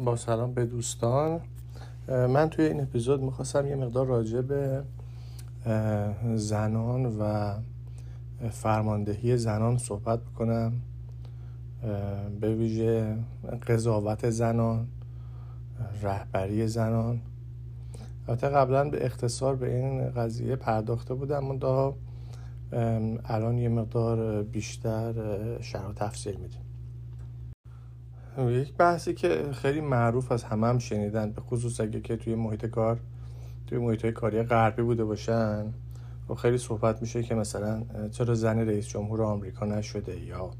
با سلام به دوستان. من توی این اپیزود می‌خواستم یه مقدار راجع به زنان و فرماندهی زنان صحبت بکنم. به ویژه قضاوت زنان رهبری زنان. البته قبلا به اختصار به این قضیه پرداخته بودم اما الان یه مقدار بیشتر شرح و تفصیل میدیم. یک بحثی که خیلی معروف از همه هم شنیدن به خصوص اگه که توی محیط کار توی محیط کاری غربی بوده باشن. و خب خیلی صحبت میشه که مثلا چرا زن رئیس جمهور آمریکا نشده یا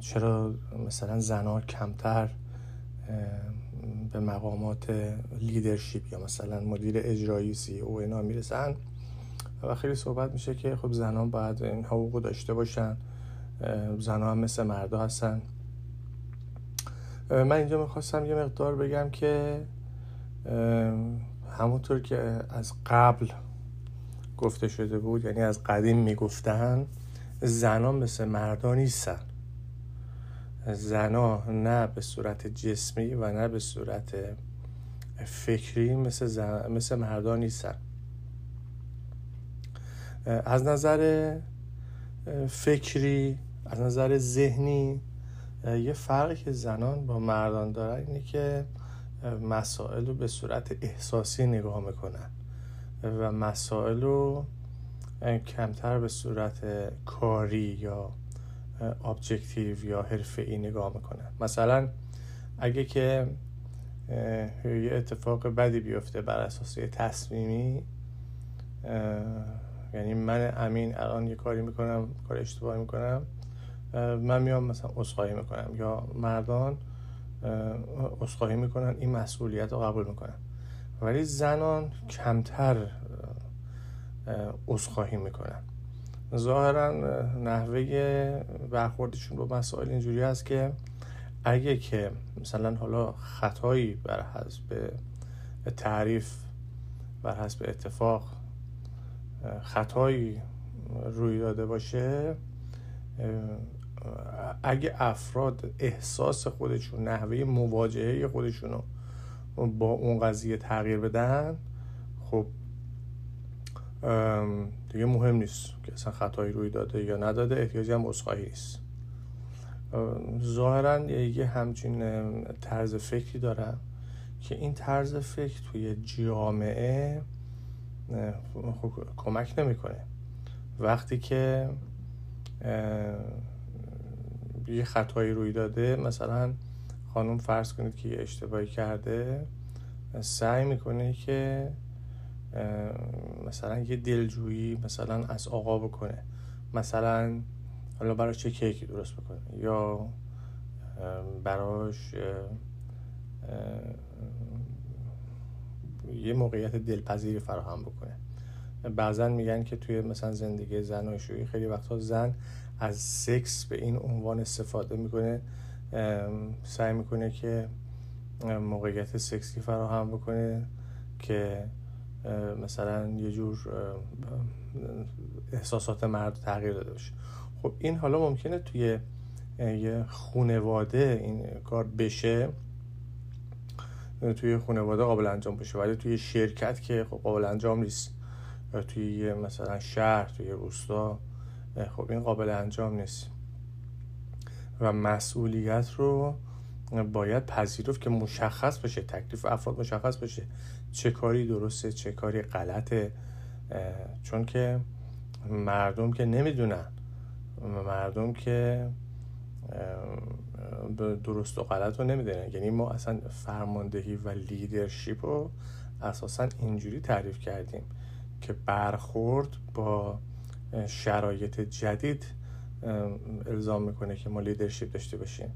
چرا مثلا زنها کمتر به مقامات لیدرشپ یا مثلا مدیر اجرایی سی او اینا می‌رسن. و خیلی صحبت میشه که خب زنان باید این حقوق داشته باشن. زنها هم مثل مردا هستن. من اینجا می‌خواستم یه مقدار بگم که همونطور که از قبل گفته شده بود یعنی از قدیم می‌گفتن زنان مثل مردا نیستن. زنا نه به صورت جسمی و نه به صورت فکری مثل, زن... مثل مردا نیستن. از نظر فکری از نظر ذهنی یه فرقی که زنان با مردان دارن اینه که مسائل رو به صورت احساسی نگاه می‌کنن. و مسائل رو کمتر به صورت کاری یا ابجکتیو یا حرفه نگاه می‌کنن. مثلا اگه که یه اتفاق بدی بیفته بر اساس یه تصمیمی یعنی من امین الان یه کاری می‌کنم کار اشتباهی می‌کنم من میام مثلا اصخایی می‌کنم یا مردان اصخایی می‌کنن این مسئولیت رو قبول می‌کنن. ولی زنان کمتر اصخایی می‌کنن. ظاهرا نحوه برخوردشون با مسائل اینجوری هست که اگه که مثلا حالا خطایی بر حسب تعریف بر حسب اتفاق خطایی روی داده باشه اگه افراد احساس خودشون نحوه مواجهه خودشون رو با اون قضیه تغییر بدن خب دیگه مهم نیست که اصلا خطایی روی داده یا نداده احتیاجی هم اصخایی نیست. ظاهرا یه همچین طرز فکری دارم که این طرز فکر توی جامعه خب کمک نمی‌کنه. وقتی که یه خطایی روی داده. مثلا خانم فرض کنید که یه اشتباهی کرده سعی می‌کنه که مثلا یه دلجویی مثلا از آقا بکنه. مثلا حالا براش چه کیکی درست بکنه؟ یا براش یه موقعیت دلپذیری فراهم بکنه. بعضا میگن که توی مثلا زندگی زن و خیلی وقتا زن از سکس به این عنوان استفاده می‌کنه سعی می‌کنه که موقعیت سکسی فراهم بکنه که مثلا یه جور احساسات مرد تغییر داده باشه. خب این حالا ممکنه توی یه خونواده این کار بشه توی خونواده قابل انجام بشه ولی توی شرکت که خب قابل انجام نیست. توی مثلا شهر توی روستا خب این قابل انجام نیست. و مسئولیت رو باید پذیرفت که مشخص بشه تکلیف افراد مشخص بشه چه کاری درسته چه کاری غلطه. چون که مردم که نمی‌دونن. مردم که درست و غلط رو نمی‌دونن. یعنی ما اصلا فرماندهی و لیدرشپ رو اساسا اینجوری تعریف کردیم که برخورد با شرایط جدید الزام می‌کنه که ما لیدرشپ داشته باشیم.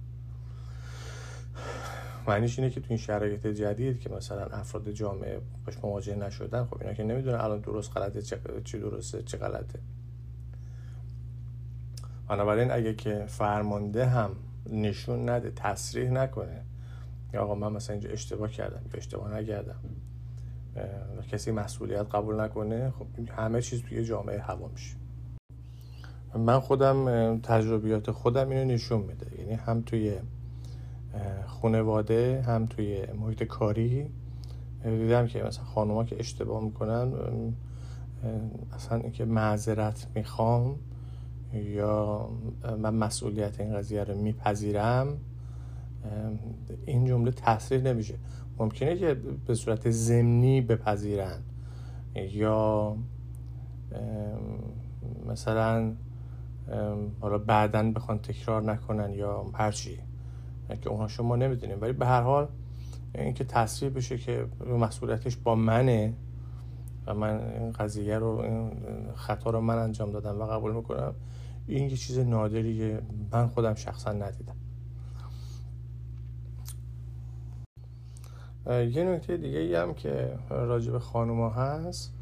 معنیش اینه که تو این شرایط جدید که مثلا افراد جامعه باش مواجه نشدن خب اینا که نمی‌دونن الان درست غلطه چه درسته چه غلطه. بنابراین اگه که فرمانده هم نشون نده تصریح نکنه یا آقا من مثلا اینجا اشتباه کردم یا اشتباه نکردم و کسی مسئولیت قبول نکنه خب همه چیز توی جامعه هوا میشه. من خودم تجربیات خودم اینو نشون میده. یعنی هم توی خانواده هم توی محیط کاری دیدم که مثلا خانوما که اشتباه می‌کنن اصلا اینکه معذرت می‌خوام یا من مسئولیت این قضیه رو میپذیرم این جمله تصریح نمیشه ممکنه که به صورت ضمنی بپذیرن یا مثلا حالا بعدا بخوان تکرار نکنن یا هرچی که اونها شما نمی‌دونیم ولی به هر حال اینکه تصریح بشه که مسئولیتش با منه و من این قضیه رو این خطا رو من انجام دادم و قبول می‌کنم این یه چیز نادریه. من خودم شخصا ندیدم. یه نکته دیگه ای هم که راجع به خانوما هست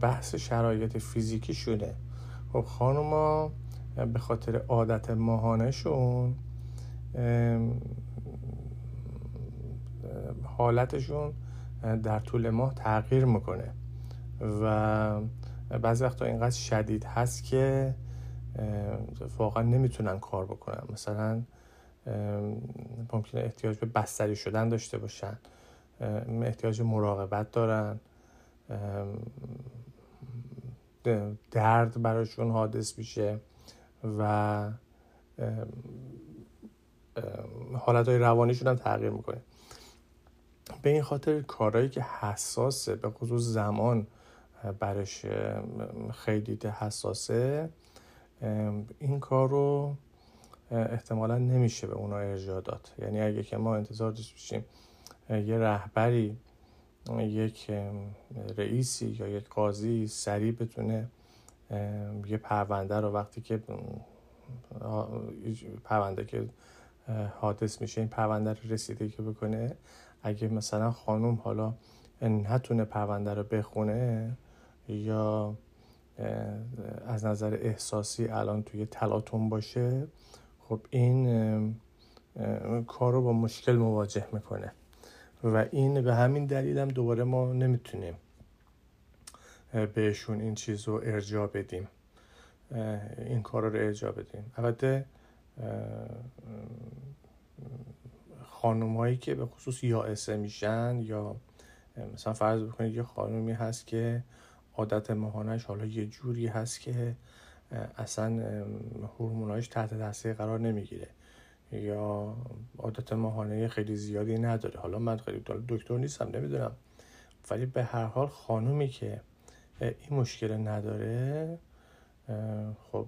بحث شرایط فیزیکی شده خب خانوما به خاطر عادت ماهانشون حالتشون در طول ماه تغییر می‌کنه. و بعضی وقتا اینقدر شدید هست که واقعا نمی‌تونن کار بکنن. مثلا ممکنه احتیاج به بستری شدن داشته باشن احتیاج مراقبت دارن درد براشون حادث میشه و حالت های روانیشون هم تغییر می‌کنه. به این خاطر کارهایی که حساسه به خصوص زمان برش خیلی حساسه این کار رو احتمالا نمیشه به اونا ارجاع داد. یعنی اگه که ما انتظار داشته باشیم یه رهبری یک رئیسی یا یک قاضی سریع بتونه یه پرونده رو وقتی که پرونده که حادث میشه این پرونده رو رسیده که بکنه اگه مثلا خانوم حالا نتونه پرونده رو بخونه یا از نظر احساسی الان توی تلاتون باشه خب این کار رو با مشکل مواجه می‌کنه. و این به همین دلیل هم دوباره ما نمی‌تونیم بهشون این چیز رو ارجاع بدیم. این کار رو ارجاع بدیم. البته خانوم هایی که به خصوص یائسه میشن یا مثلا فرض بکنید یه خانومی هست که عادت ماهانش حالا یه جوری هست که اصلا هورموناش تحت تاثیر قرار نمی‌گیره. یا عادت ماهانه خیلی زیادی نداره. حالا من خیلی دکتر نیستم نمی‌دونم. ولی به هر حال خانومی که این مشکل نداره خب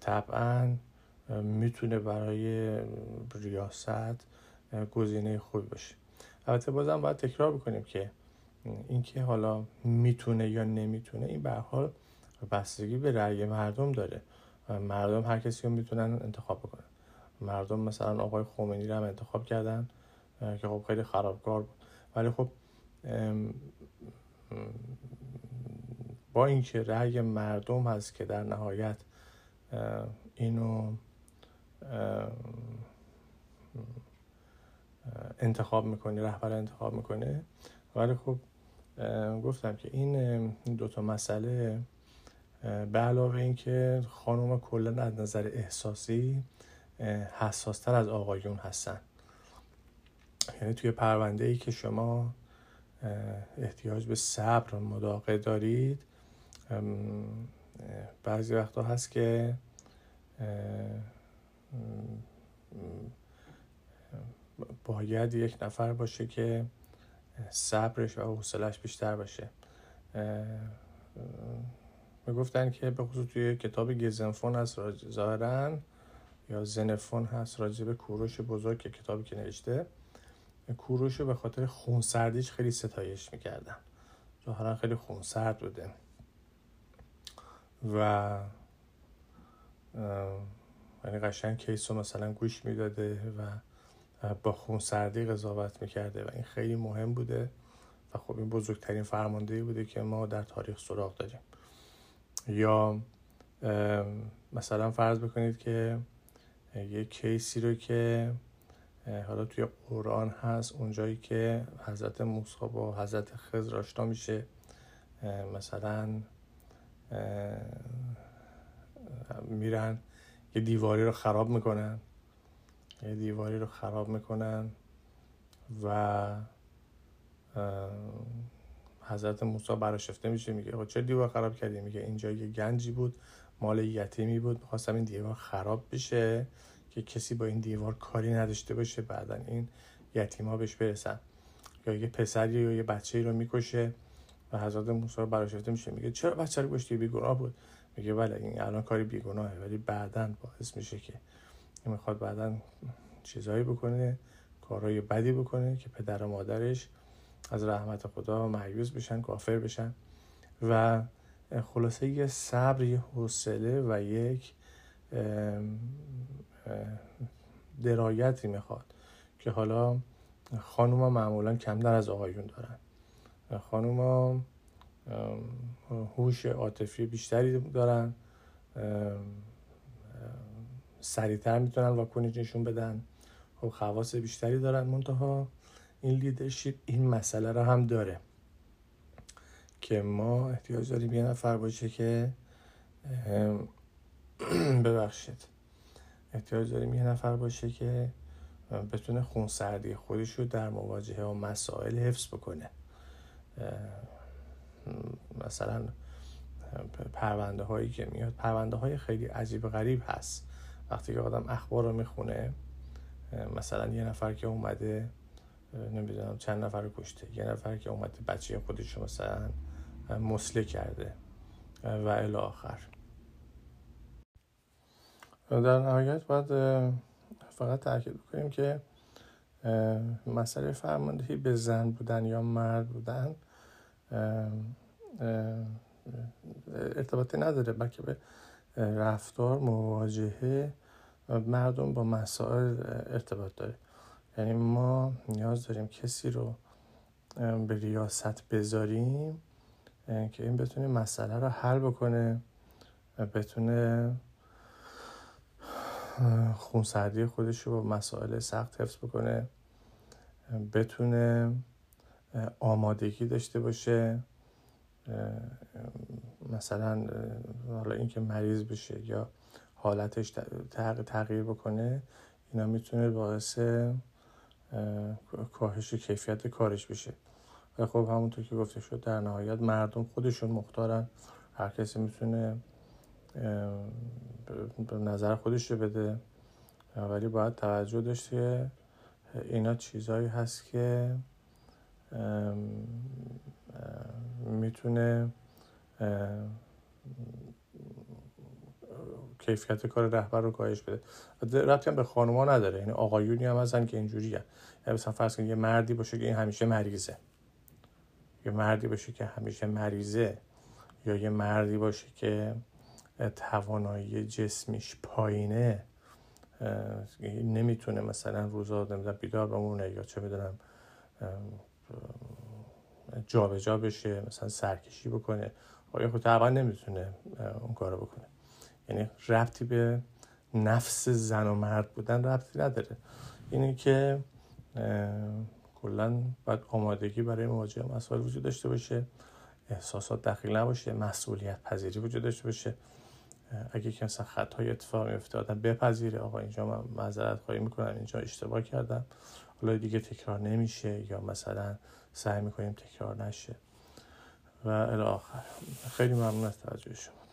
طبعا می‌تونه برای ریاست گزینه خوبی باشه. البته بازم باید تکرار بکنیم که اینکه حالا می‌تونه یا نمی‌تونه این به حال بستگی به رأی مردم داره. مردم هر کسی رو می‌تونن انتخاب بکنن. مردم مثلا آقای خمینی رو هم انتخاب کردن که خب خیلی خرابکار بود. ولی خب با اینکه رأی مردم هست که در نهایت اینو انتخاب می‌کنه رهبر انتخاب می‌کنه ولی خب گفتم که این دوتا مسئله به علاوه اینکه خانوم کلا از نظر احساسی حساستر از آقایون هستن. یعنی توی پرونده ای که شما احتیاج به صبر مداقه دارید بعضی وقتا هست که باید یک نفر باشه که صبرش و حوصلش بیشتر باشه. می‌گفتن که به خصوص توی کتاب گزنفون هست ظاهرا یا زنفون هست راجع به کوروش بزرگ که کتابی که نوشته کوروش به خاطر خونسردیش خیلی ستایش می‌کردن. ظاهرا خیلی خونسرد بوده. و یعنی قشنگ کیس رو مثلا گوش می‌داده و با خونسردی قضاوت می‌کرده و این خیلی مهم بوده و خب این بزرگترین فرمانده بوده که ما در تاریخ سراغ داریم. یا مثلا فرض بکنید که یک کیسی رو که حالا توی قرآن هست اونجایی که حضرت موسی با حضرت خضر آشنا میشه. مثلا میرن یه دیواری رو خراب می‌کنن. یه دیواری رو خراب می‌کنن و حضرت موسی براشفته میشه. میگه چه دیوار خراب کردی؟ میگه اینجا یه گنجی بود. مال یتیمی بود می‌خواستم این دیوار خراب بشه که کسی با این دیوار کاری نداشته باشه بعدا این یتیما بهش برسن. یا یه پسری یا یه بچه رو می‌کشه و حضرت موسی براشفته میشه. میگه چرا بچه رو کشتی؟ بیگناه بود. میگه بله این الان کاری بیگناهه ولی بعدا باعث میشه که می‌خواد بعدا چیزایی بکنه کارهای بدی بکنه که پدر و مادرش از رحمت خدا معیوز بشن کافر بشن. و خلاصه یه صبر یه حوصله و یک درایتی می‌خواد که حالا خانوما معمولا کمتر از آقایون دارن. خانوما هوش عاطفی بیشتری دارن سریعتر می‌تونن واکنش نشون بدن. خب خواص بیشتری دارن منتها. این لیدرشپ این مسئله رو هم داره. که ما احتیاج داریم یه نفر باشه که ببخشید. احتیاج داریم یه نفر باشه که بتونه خونسردی خودش رو در مواجهه و مسائل حفظ بکنه. مثلا پرونده هایی که میاد پرونده های خیلی عجیب غریب هست. وقتی که آدم اخبار رو می‌خونه مثلا یه نفر که اومده نمی‌دونم چند نفر رو کشته یه نفر که اومده بچه خودش رو مثلا مسله کرده و الی آخر. در نهایت باید فقط تاکید بکنیم که مسئله فرماندهی به زن بودن یا مرد بودن ارتباطی نداره بلکه به رفتار مواجهه مردم با مسائل ارتباط داره. یعنی ما نیاز داریم کسی رو به ریاست بذاریم که این بتونه مسئله رو حل بکنه بتونه خونسردی خودش رو با مسائل سخت حفظ بکنه بتونه آمادگی داشته باشه مثلا حالا اینکه مریض بشه یا حالتش تغییر بکنه اینا می‌تونه باعث کاهش کیفیت کارش بشه. و خب همونطور که گفته شد در نهایت مردم خودشون مختارن. هر کسی می‌تونه به نظر خودش رو بده. ولی باید توجه داشته اینا چیزهایی هست که می‌تونه کیفیت کار رهبر رو کاهش بده. ربطی هم به خانوما نداره. یعنی آقایونی هم هستن که اینجوری یعنی مثلا فرض کنید یه مردی باشه که این همیشه مریضه. یه مردی باشه که همیشه مریضه یا یه مردی باشه که توانایی جسمیش پایینه نمی‌تونه مثلا روزا نمی‌دونم بیدار بمونه یا چه می‌دونم جابجا جا بشه مثلا سرکشی بکنه. آیا خود طبعا نمی‌تونه اون کارو بکنه. یعنی ربطی به نفس زن و مرد بودن ربطی نداره. اینی که کلا باید آمادگی برای مواجهه مسائل وجود داشته باشه احساسات دخیل نباشه مسئولیت پذیری وجود داشته باشه. اگه که مثلا خطای اتفاق آدم بپذیره آقا اینجا من معذرت خواهی می‌کنم اینجا اشتباه کردم. حالا دیگه تکرار نمیشه یا مثلا سعی می‌کنیم تکرار نشه. و الی آخر. خیلی ممنون از توجه شما.